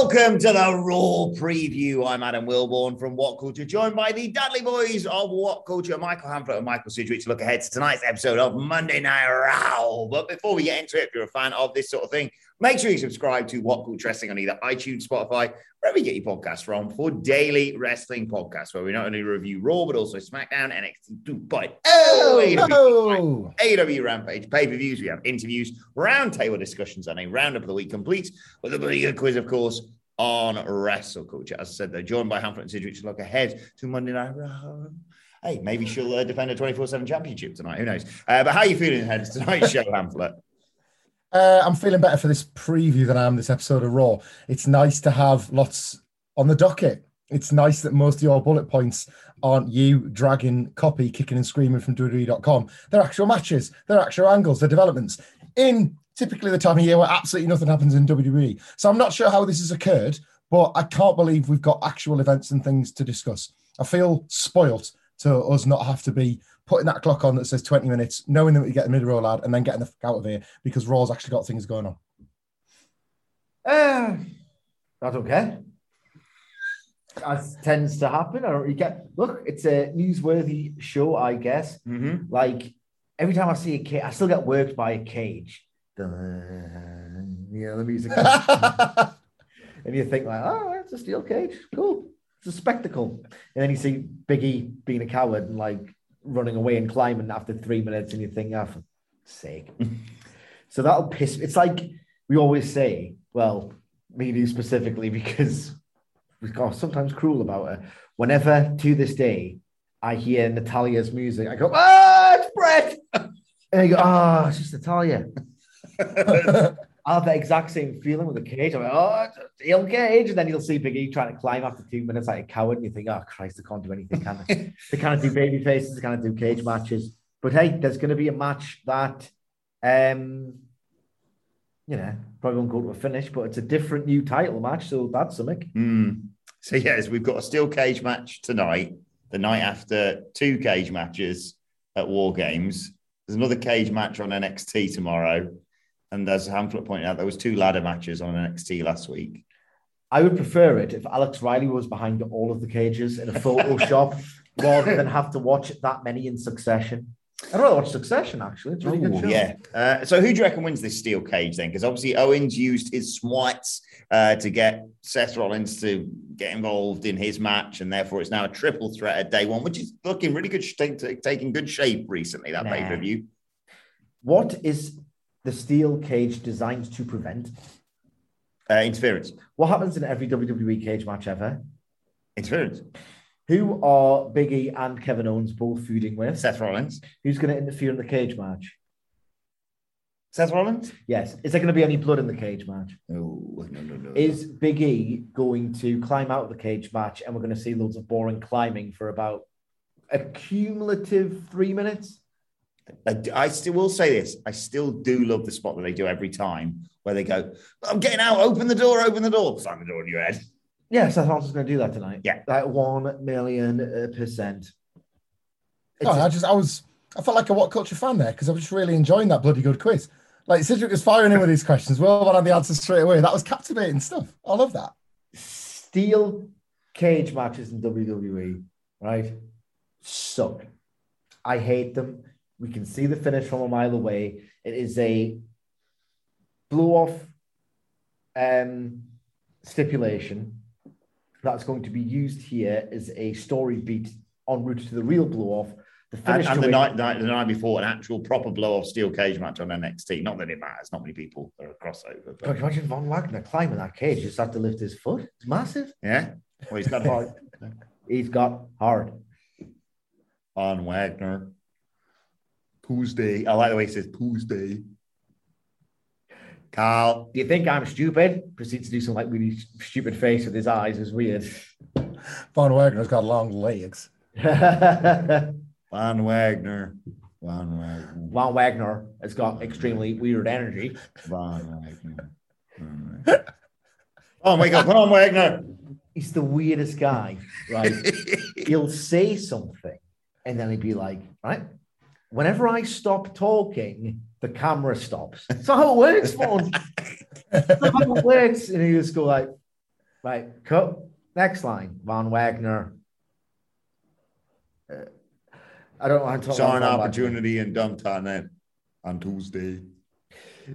welcome to the Raw Preview. I'm Adam Wilborn from What Culture, joined by the Dudley Boyz of What Culture, Michael Hamflett and Michael Sidgwick to look ahead to tonight's episode of Monday Night Raw. But before we get into it, if you're a fan of this sort of thing, make sure you subscribe to What Culture Wrestling on either iTunes, Spotify, wherever you get your podcasts from, for daily wrestling podcasts where we not only review Raw, but also SmackDown, NXT 2.0, Oh, AEW Rampage pay per views. We have interviews, roundtable discussions, and a roundup of the week complete with a good quiz, of course, on wrestle culture. As I said, they're joined by Hamflett and Sidgwick to look ahead to Monday Night Raw. Hey, maybe she'll uh, defend a 24 7 championship tonight. Who knows? Uh, but how are you feeling ahead of tonight's show, Hamflett? Uh, I'm feeling better for this preview than I am this episode of Raw. It's nice to have lots on the docket. It's nice that most of your bullet points aren't you dragging copy, kicking and screaming from WWE.com. They're actual matches, they're actual angles, they're developments in typically the time of year where absolutely nothing happens in WWE. So I'm not sure how this has occurred, but I can't believe we've got actual events and things to discuss. I feel spoilt to us not have to be putting that clock on that says 20 minutes, knowing that we get the mid roll ad, and then getting the fuck out of here because Raw's actually got things going on. Uh, I don't care. As tends to happen, or you get look, it's a newsworthy show, I guess. Mm-hmm. Like every time I see a cage, I still get worked by a cage. Yeah, the music, and you think like, oh, it's a steel cage, cool. It's a spectacle. And then you see Biggie being a coward and like running away and climbing after three minutes, and you think, oh, for sake. so that'll piss. It's like we always say, well, me and you specifically, because we've got sometimes cruel about it. Whenever to this day I hear Natalya's music, I go, ah, it's Bret. And I go, ah, it's just Natalia. I have that exact same feeling with the cage. I'm like, oh, steel cage. And then you'll see Big E trying to climb after two minutes like a coward. And you think, oh, Christ, they can't do anything, can they? they can't do baby faces, they can't do cage matches. But hey, there's going to be a match that, um, you know, probably won't go to a finish, but it's a different new title match. So that's something. Mm. So, yes, we've got a steel cage match tonight, the night after two cage matches at War Games. There's another cage match on NXT tomorrow. And as Hamflett pointed out, there was two ladder matches on NXT last week. I would prefer it if Alex Riley was behind all of the cages in a photo shop rather than have to watch that many in succession. I'd rather watch Succession, actually. It's really Ooh, good show. Yeah. Uh, so who do you reckon wins this steel cage then? Because obviously Owens used his smites uh, to get Seth Rollins to get involved in his match, and therefore it's now a triple threat at day one, which is looking really good, sh- taking good shape recently. That Nah. pay per view. What is the steel cage designed to prevent? Uh, interference. What happens in every WWE cage match ever? Interference. Who are Biggie and Kevin Owens both feuding with? Seth Rollins. Who's going to interfere in the cage match? Seth Rollins. Yes. Is there going to be any blood in the cage match? No, no, no, no. Is Big E going to climb out of the cage match and we're going to see loads of boring climbing for about a cumulative three minutes? I, I still will say this. I still do love the spot that they do every time where they go, I'm getting out, open the door, open the door, slam the door in your head. Yeah, Seth Rollins is going to do that tonight. Yeah. Like one million uh, percent. It's Oh, just- I just, I was, I felt like a what culture fan there because I was just really enjoying that bloody good quiz. Like Cedric was firing in with these questions. Well, one had the answers straight away. That was captivating stuff. I love that. steel cage matches in WWE, right, suck. I hate them. We can see the finish from a mile away. It is a blow off um, stipulation that's going to be used here as a story beat en route to the real blow off. The And, finish and to the night, night, the night before, an actual proper blow off steel cage match on NXT. Not that it matters. Not many people are a crossover. But can you imagine Von Wagner climbing that cage? Just have to lift his foot. It's massive. yeah. Well, he's got hard. He's got hard. on Wagner. Tuesday. Oh, I like the way he says Tuesday. Carl. Do you think I'm stupid? Proceeds to do some like really stupid face with his eyes. It's weird. Von Wagner's got long legs. Von Wagner. Von Wagner. Von Wagner. Wagner has got extremely weird energy. Von Wagner. Von Wagner. Oh my God, Von Wagner. He's the weirdest guy, right? He'll say something and then he'd be like, right, whenever I stop talking, the camera stops. Not how it works, not how it works. And he just go like, right, cut. Next line, Von Wagner. Uh, I don't want to talk Saw an Von Wagner. opportunity and dumped on Tuesday.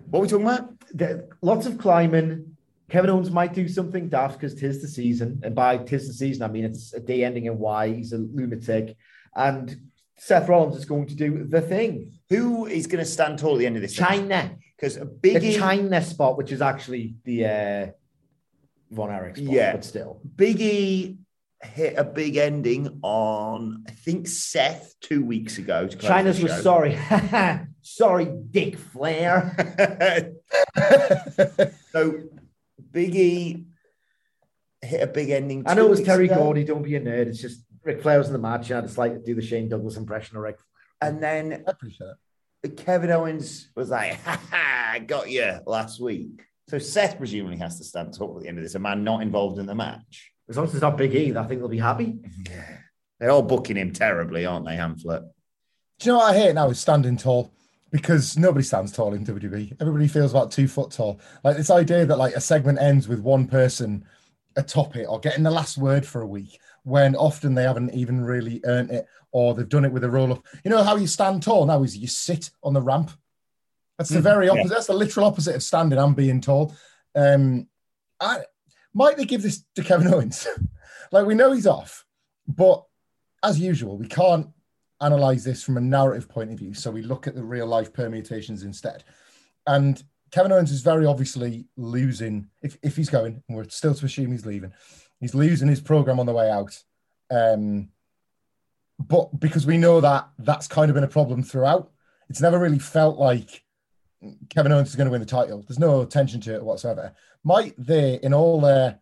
What are we talking about? There- lots of climbing. Kevin Owens might do something daft because tis the season. And by tis the season, I mean it's a day ending in Y. He's a lunatic. And Seth Rollins is going to do the thing. Who is going to stand tall at the end of this? China. Because The Biggie, China spot, which is actually the uh, Von Erich spot, Yeah. but still. Biggie hit a big ending on, I think, Seth two weeks ago. to China's was sorry. sorry, Dick Flair. so Biggie hit a big ending. I know it was Terry ago, Gordy. Don't be a nerd. It's just Ric Flair was in the match. and I just like to do the Shane Douglas impression of Ric and then I appreciate it. Kevin Owens was like, "Ha ha, got you last week." So Seth presumably has to stand tall at the end of this. A man not involved in the match. As long as it's not Big E, I think they'll be happy. Yeah. They're all booking him terribly, aren't they, Hamlet? Do you know what I hate now is standing tall because nobody stands tall in WWE. Everybody feels about two foot tall. Like this idea that like a segment ends with one person atop it or getting the last word for a week when often they haven't even really earned it or they've done it with a roll up. You know how you stand tall now is you sit on the ramp. That's the very opposite. That's the literal opposite of standing and being tall. Um, I might they give this to Kevin Owens? like we know he's off, but as usual, we can't analyze this from a narrative point of view. So we look at the real life permutations instead. And Kevin Owens is very obviously losing, if, if he's going, and we're still to assume he's leaving, he's losing his program on the way out. Um, but because we know that that's kind of been a problem throughout, it's never really felt like Kevin Owens is going to win the title. There's no tension to it whatsoever. Might they, in all their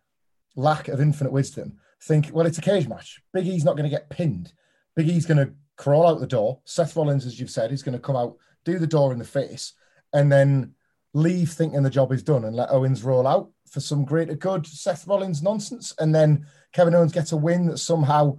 lack of infinite wisdom, think, well, it's a cage match. Big E's not going to get pinned. Big E's going to crawl out the door. Seth Rollins, as you've said, is going to come out, do the door in the face, and then leave thinking the job is done and let Owens roll out for some greater good Seth Rollins nonsense. And then Kevin Owens gets a win that somehow,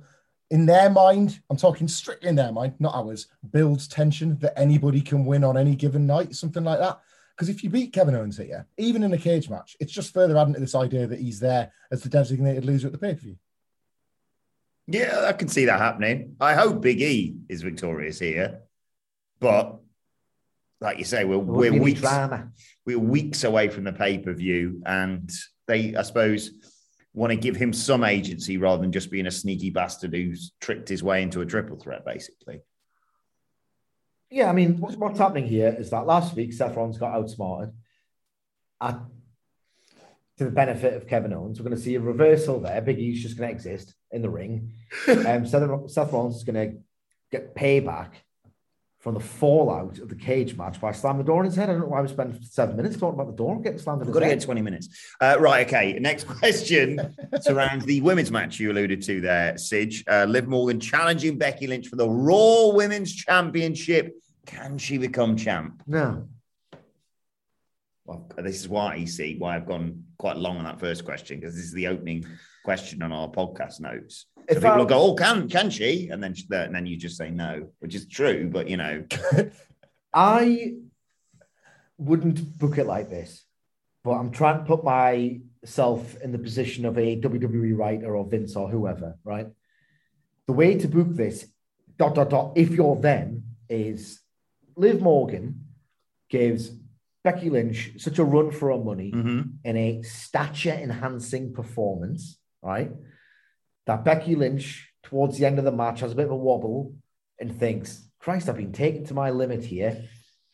in their mind, I'm talking strictly in their mind, not ours, builds tension that anybody can win on any given night, something like that. Because if you beat Kevin Owens here, even in a cage match, it's just further adding to this idea that he's there as the designated loser at the pay per view. Yeah, I can see that happening. I hope Big E is victorious here, but like you say, we're we're weeks drama. we're weeks away from the pay per view, and they, I suppose, want to give him some agency rather than just being a sneaky bastard who's tricked his way into a triple threat, basically. Yeah, I mean, what's, what's happening here is that last week Seth Rollins got outsmarted at, to the benefit of Kevin Owens. We're going to see a reversal there. Big E's just going to exist in the ring. um, Seth, Seth Rollins is going to get payback from the fallout of the cage match by slamming the door in his head. I don't know why we spent seven minutes talking about the door getting slammed in We've got to head. get 20 minutes. Uh, right, okay. Next question surrounds the women's match you alluded to there, Sidge. Uh, Liv Morgan challenging Becky Lynch for the Raw Women's Championship. Can she become champ? No. Well, this is why you see why I've gone quite long on that first question because this is the opening question on our podcast notes. So If people I- will go, "Oh, can can she?" And then and then you just say no, which is true, but you know, I wouldn't book it like this, but I'm trying to put myself in the position of a WWE writer or Vince or whoever, right? The way to book this, dot, dot, dot, if you're them, is Liv Morgan gives Becky Lynch such a run for her money Mhm. in a stature enhancing performance, right? That Becky Lynch, towards the end of the match, has a bit of a wobble and thinks, Christ, I've been taken to my limit here.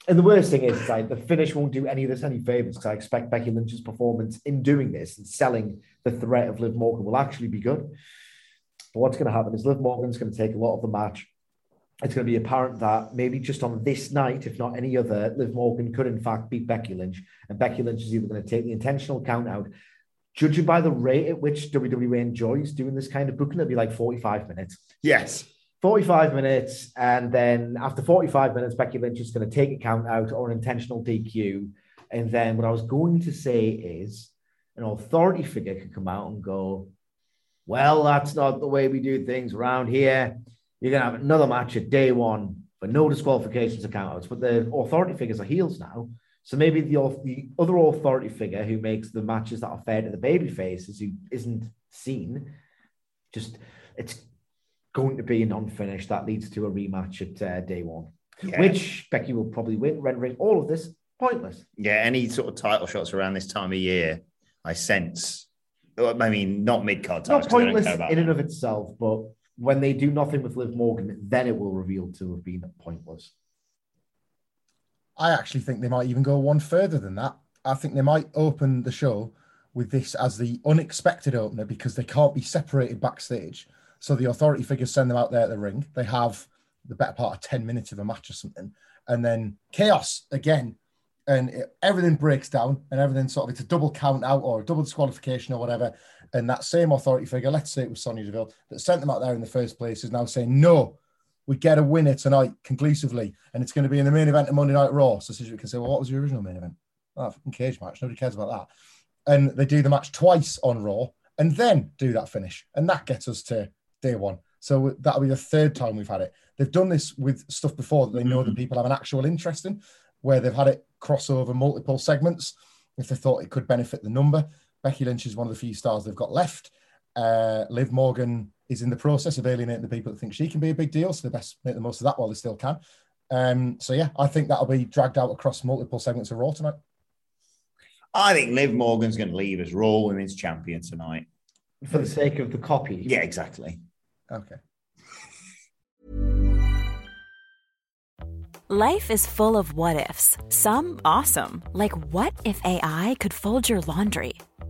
And the worst thing is, like, the finish won't do any of this any favors because I expect Becky Lynch's performance in doing this and selling the threat of Liv Morgan will actually be good. But what's going to happen is Liv Morgan's going to take a lot of the match. It's going to be apparent that maybe just on this night, if not any other, Liv Morgan could in fact beat Becky Lynch. And Becky Lynch is either going to take the intentional count out. Judging by the rate at which WWE enjoys doing this kind of booking, it'll be like 45 minutes. Yes. 45 minutes, and then after 45 minutes, Becky Lynch is going to take a count out or an intentional DQ. And then what I was going to say is an authority figure could come out and go, Well, that's not the way we do things around here. You're going to have another match at day one, but no disqualifications or countouts. But the authority figures are heels now. So maybe the, the other authority figure who makes the matches that are fair to the baby faces who isn't seen, just it's going to be a non-finish that leads to a rematch at uh, day one, Yeah. which Becky will probably win, rendering all of this pointless. Yeah, any sort of title shots around this time of year, I sense. I mean, not mid card titles. Not 'cause I don't pointless in and of itself, but when they do nothing with Liv Morgan, then it will reveal to have been pointless. I actually think they might even go one further than that. I think they might open the show with this as the unexpected opener because they can't be separated backstage. So the authority figures send them out there at the ring. They have the better part of 10 minutes of a match or something. And then chaos again. And it, everything breaks down and everything sort of, it's a double count out or a double disqualification or whatever. And that same authority figure, let's say it was Sonya Deville, that sent them out there in the first place, is now saying, no, we get a winner tonight conclusively, and it's going to be in the main event of Monday Night Raw. So Cedric can say, "Well, what was your original main event? Oh, fucking cage match. Nobody cares about that." And they do the match twice on Raw, and then do that finish, and that gets us to day one. So that'll be the third time we've had it. They've done this with stuff before that they know that people have an actual interest in, where they've had it cross over multiple segments if they thought it could benefit the number. Becky Lynch is one of the few stars they've got left. Uh, Liv Morgan is in the process of alienating the people that think she can be a big deal. So they best make the most of that while they still can. Um, so yeah, I think that'll be dragged out across multiple segments of Raw tonight. I think Liv Morgan's going to leave as Raw Women's Champion tonight. For the sake of the copy. Yeah, exactly. Okay. Life is full of what ifs. Some awesome, like what if AI could fold your laundry?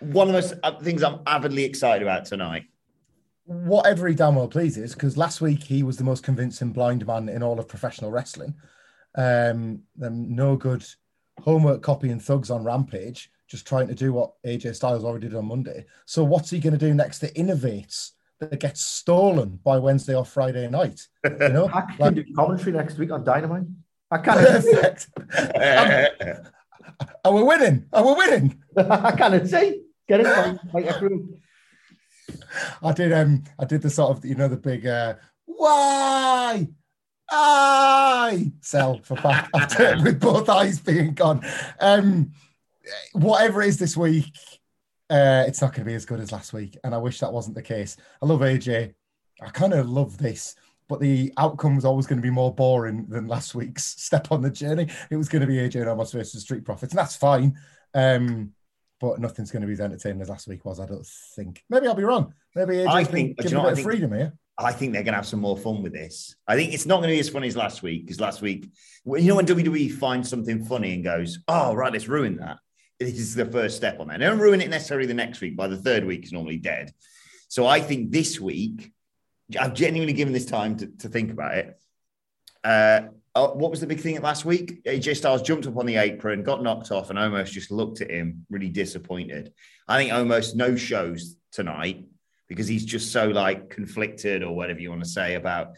one of the most uh, things I'm avidly excited about tonight. Whatever he damn well pleases, because last week he was the most convincing blind man in all of professional wrestling. Um, them no good homework copying thugs on Rampage, just trying to do what AJ Styles already did on Monday. So what's he going to do next that innovates that gets stolen by Wednesday or Friday night? You know, I can Like- do commentary next week on Dynamite. I can't. perfect. And we're winning. And we're winning. I can't see. Get it like, like. I did um I did the sort of you know the big uh why I sell for back after with both eyes being gone. Um whatever it is this week, uh it's not gonna be as good as last week. And I wish that wasn't the case. I love AJ. I kind of love this, but the outcome was always going to be more boring than last week's step on the journey. It was going to be AJ and Omos versus Street Profits, and that's fine. Um, but nothing's going to be as entertaining as last week was, I don't think. Maybe I'll be wrong. Maybe AJ's I been think- but you know a bit I of think- freedom here. I think they're going to have some more fun with this. I think it's not going to be as funny as last week because last week, you know, when WWE finds something funny and goes, "Oh, right, let's ruin that." This is the first step on that. They don't ruin it necessarily the next week. By the third week, it's normally dead. So I think this week, I've genuinely given this time to, to think about it. Uh, oh, what was the big thing last week? AJ Styles jumped up on the apron, got knocked off, and almost just looked at him, really disappointed. I think almost no shows tonight because he's just so like conflicted or whatever you want to say about,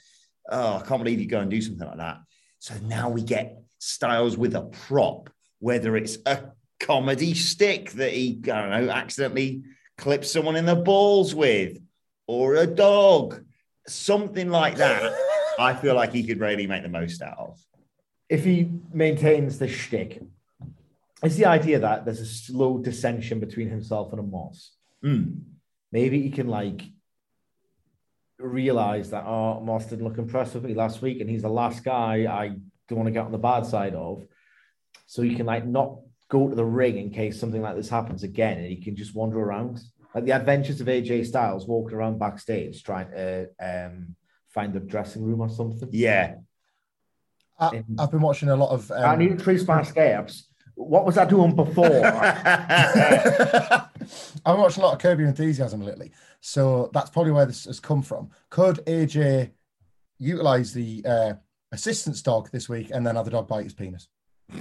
oh, I can't believe you go and do something like that. So now we get Styles with a prop, whether it's a comedy stick that he, I don't know, accidentally clips someone in the balls with, or a dog, something like that. I feel like he could really make the most out of. If he maintains the shtick, it's the idea that there's a slow dissension between himself and Omos. Mm. Maybe he can like realize that oh Moss didn't look impressed with me last week, and he's the last guy I don't want to get on the bad side of. So he can like not go to the ring in case something like this happens again, and he can just wander around. Like the adventures of AJ Styles walking around backstage trying to um, find a dressing room or something. Yeah. I, I've been watching a lot of. I Um, need to trace my steps. What was I doing before? I've been watching a lot of Curb Your Enthusiasm lately, so that's probably where this has come from. Could AJ utilize the uh, assistant's dog this week and then have the dog bite his penis?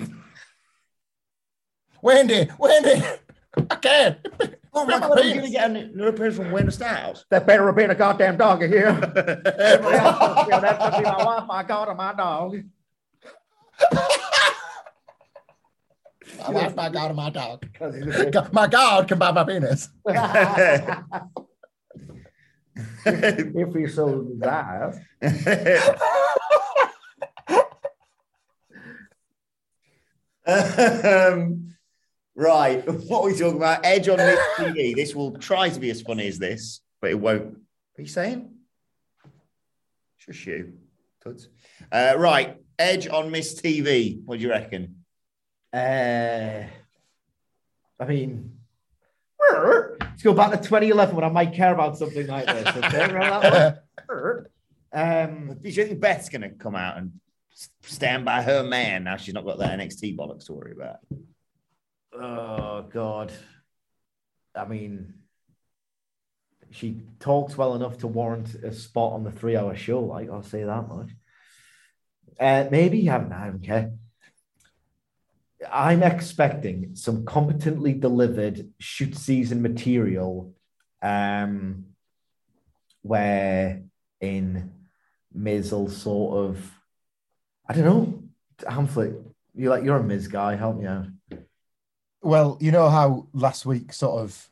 Wendy, Wendy, Can't. Oh my God, going to get another appearance from Wayne Styles? That better have been a goddamn dog in here. Everybody else must feel that must be my wife, my God, and my dog. My wife, my God, and my dog. Because he's a God- My God can buy my penis. if he so desires. um, right, what are we talking about? Edge on Miz TV. This will try to be as funny as this, but it won't. What are you saying? Shush you, Tuds. Uh, right, Edge on Miz TV. What do you reckon? Uh, I mean, let's go back to 2011 when I might care about something like this. Okay, remember that one? Um, Do you think Beth's going to come out and stand by her man now she's not got that NXT bollocks to worry about? Oh God. I mean, she talks well enough to warrant a spot on the three-hour show. Like I'll say that much. Uh, maybe I don't, I don't care. I'm expecting some competently delivered shoot season material, um, where in Miz will sort of, I don't know, Hamflett. you're like you're a Miz guy. Help me out. Well, you know how last week sort of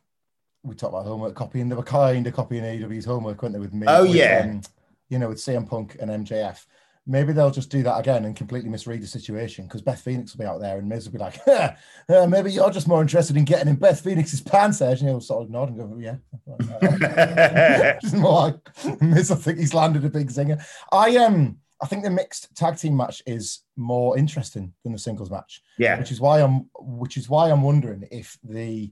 we talked about homework copying. They were kind of copying AEW's homework, weren't they? With me, Oh, with, yeah. um, you know, with CM Punk and MJF. Maybe they'll just do that again and completely misread the situation because Beth Phoenix will be out there and Miz will be like, "Ha, uh, maybe you're just more interested in getting in Beth Phoenix's pants, Edge. And he'll sort of nod and go, yeah. Just more like Miz, I think he's landed a big zinger. I um I think the mixed tag team match is more interesting than the singles match yeah. which is why I'm which is why I'm wondering if the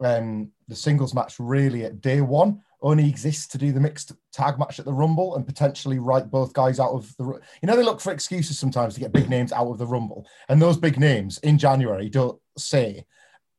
um, the singles match really at day one only exists to do the mixed tag match at the Rumble and potentially write both guys out of the. You know, they look for excuses sometimes to get big names out of the Rumble, and those big names in January don't say.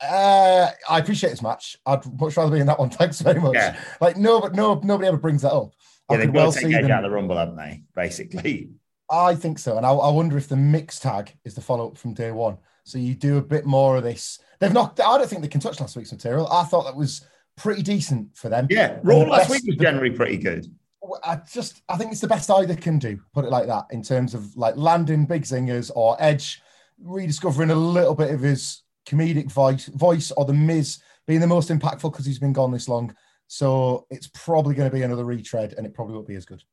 Uh, I appreciate this match. I'd much rather be in that one. Thanks very much. Yeah. Like no, but no, nobody ever brings that up. Yeah, they've got well to see take Edge them- out of the Rumble, haven't they? Basically. I think so, and I, I wonder if the mixed tag is the follow up from day one. So you do a bit more of this. They've not. I don't think they can touch last week's material. I thought that was pretty decent for them. Yeah, Raw last week was generally pretty good. I just I think it's the best either can do. Put it like that in terms of like landing big zingers or Edge rediscovering a little bit of his comedic voice, voice or the Miz being the most impactful because he's been gone this long. So it's probably going to be another retread, and it probably won't be as good.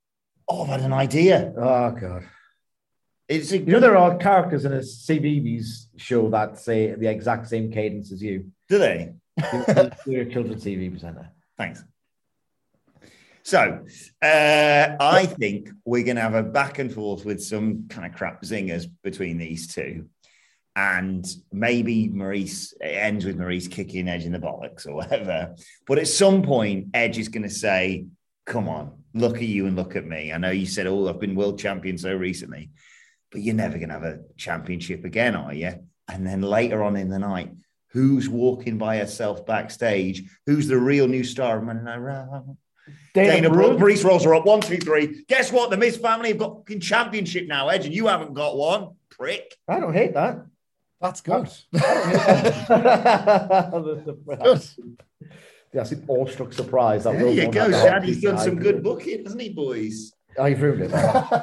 Oh, I've had an idea. Oh god. It's a, You know there are characters in a CBeebies show that say the exact same cadence as you. do they? You're a children's TV presenter. Thanks. So, uh, I think we're going to have a back and forth with some kind of crap zingers between these two. And maybe Maurice ends with Maryse kicking Edge in the bollocks or whatever. But at some point, Edge is going to say, Come on, look at you and look at me. I know you said, Oh, I've been world champion so recently, but you're never going to have a championship again, are you? And then later on in the night, who's walking by herself backstage? Who's the real new star of Monday Night Raw? Dana Brooke, Maryse rolls her up. One, two, three. Guess what? The Miz family have got fucking championship now, Edge, and you haven't got one. Prick. I don't hate that. That's good. Good. That's an awestruck surprise. That There you go. had the whole Daddy's piece done some tonight. good booking, hasn't he, boys? Oh, you've ruined it.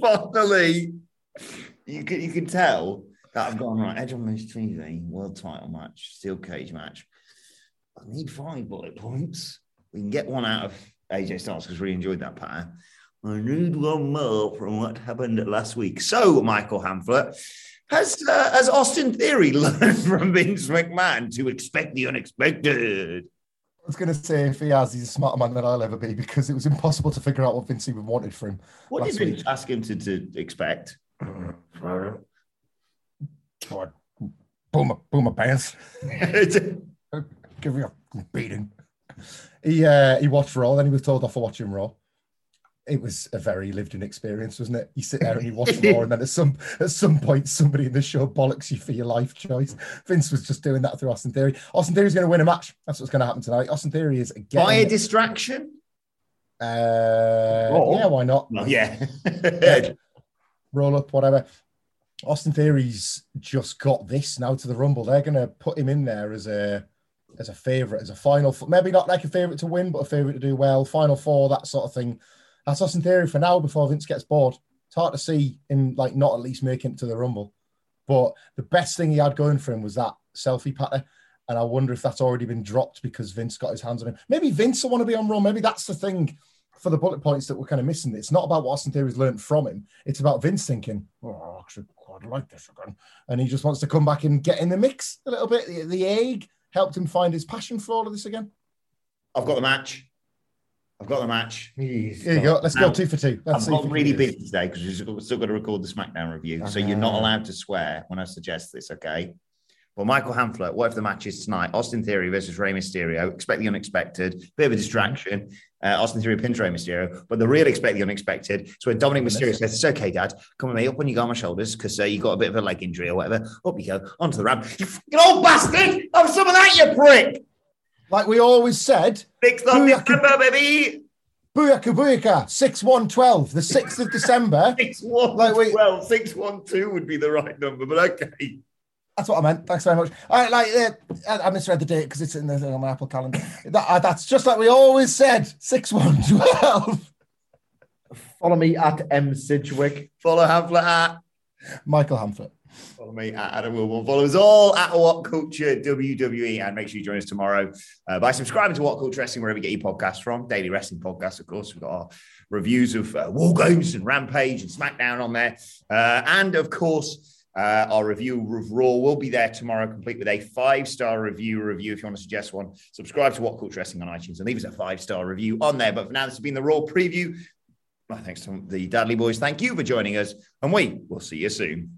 Finally, you can, you can tell that I've gone right. Edge on Miz TV, world title match, steel cage match. I need five bullet points. We can get one out of AJ Styles because we enjoyed that pattern. I need one more from what happened last week. So, Michael Hamflett, has uh, has Austin Theory learned from Vince McMahon to expect the unexpected? I was going to say if he has, he's a smarter man than I'll ever be because it was impossible to figure out what Vince even wanted from him. What did Vince week. ask him to, to expect? Boom, boom my pants, give me a beating. He uh, he watched Raw, then he was told off for watching Raw. It was a very lived-in experience, wasn't it? You sit there and you watch more, and then at some at some point, somebody in the show bollocks you for your life choice. Vince was just doing that through Austin Theory. Austin Theory is going to win a match. That's what's going to happen tonight. Austin Theory is getting, By a distraction? uh, Raw? yeah, why not? Well, yeah. roll up, whatever. Austin Theory's just got this now to the Rumble. They're going to put him in there as a as a favorite, as a final, maybe not like a favorite to win, but a favorite to do well, final four, that sort of thing. That's Austin Theory for now before Vince gets bored. It's hard to see him like not at least making it to the Rumble. But the best thing he had going for him was that selfie patter. And I wonder if that's already been dropped because Vince got his hands on him. Maybe Vince will want to be on Raw. Maybe that's the thing for the bullet points that we're kind of missing. It's not about what Austin Theory's learned from him. It's about Vince thinking, oh, I actually quite like this again. And he just wants to come back and get in the mix a little bit. The, the egg helped him find his passion for all of this again. I've got the match. I've got the match. Jeez, Here you go. Let's Now, go two for two. Let's I've see got really busy today because we've still- still got to record the SmackDown review. So you're not allowed to swear when I suggest this, okay? Well, Michael Hamflett, what if the match is tonight? Austin Theory versus Rey Mysterio. Expect the unexpected. Bit of a distraction. Uh, Austin Theory pins Rey Mysterio. But the real expect the unexpected. So when Dominik Mysterio says, It's okay, Dad, come with me up when you go on my shoulders because uh, you got a bit of a leg injury or whatever. Up you go, onto the ramp. You fucking old bastard! Have some of that, you prick! Like we always said, Sixth of Booyaka. December, baby! Booyaka Booyaka, 6 1 12, the 6th of December. Six one Like, wait- well, six one two would be the right number, but okay. That's what I meant. Thanks very much. All right, like uh, I, I misread the date because it's in the, on my Apple calendar. That, uh, that's just like we always said 6 1 12. Follow me at M Sidgwick. Follow Hamflett at Michael Hamflett. Follow me at Adam Wilborn. Follow us all at What Culture WWE, and make sure you join us tomorrow uh, by subscribing to What Culture Wrestling wherever you get your podcasts from. Daily Wrestling Podcast, of course. We've got our reviews of uh, War Games and Rampage and SmackDown on there, uh, and of course. Uh, our review of Raw will be there tomorrow, complete with a five star review. Review, if you want to suggest one, subscribe to What Culture Wrestling on iTunes and leave us a five star review on there. But for now, this has been the Raw preview. Well, thanks to the Dudley Boyz. Thank you for joining us, and we will see you soon.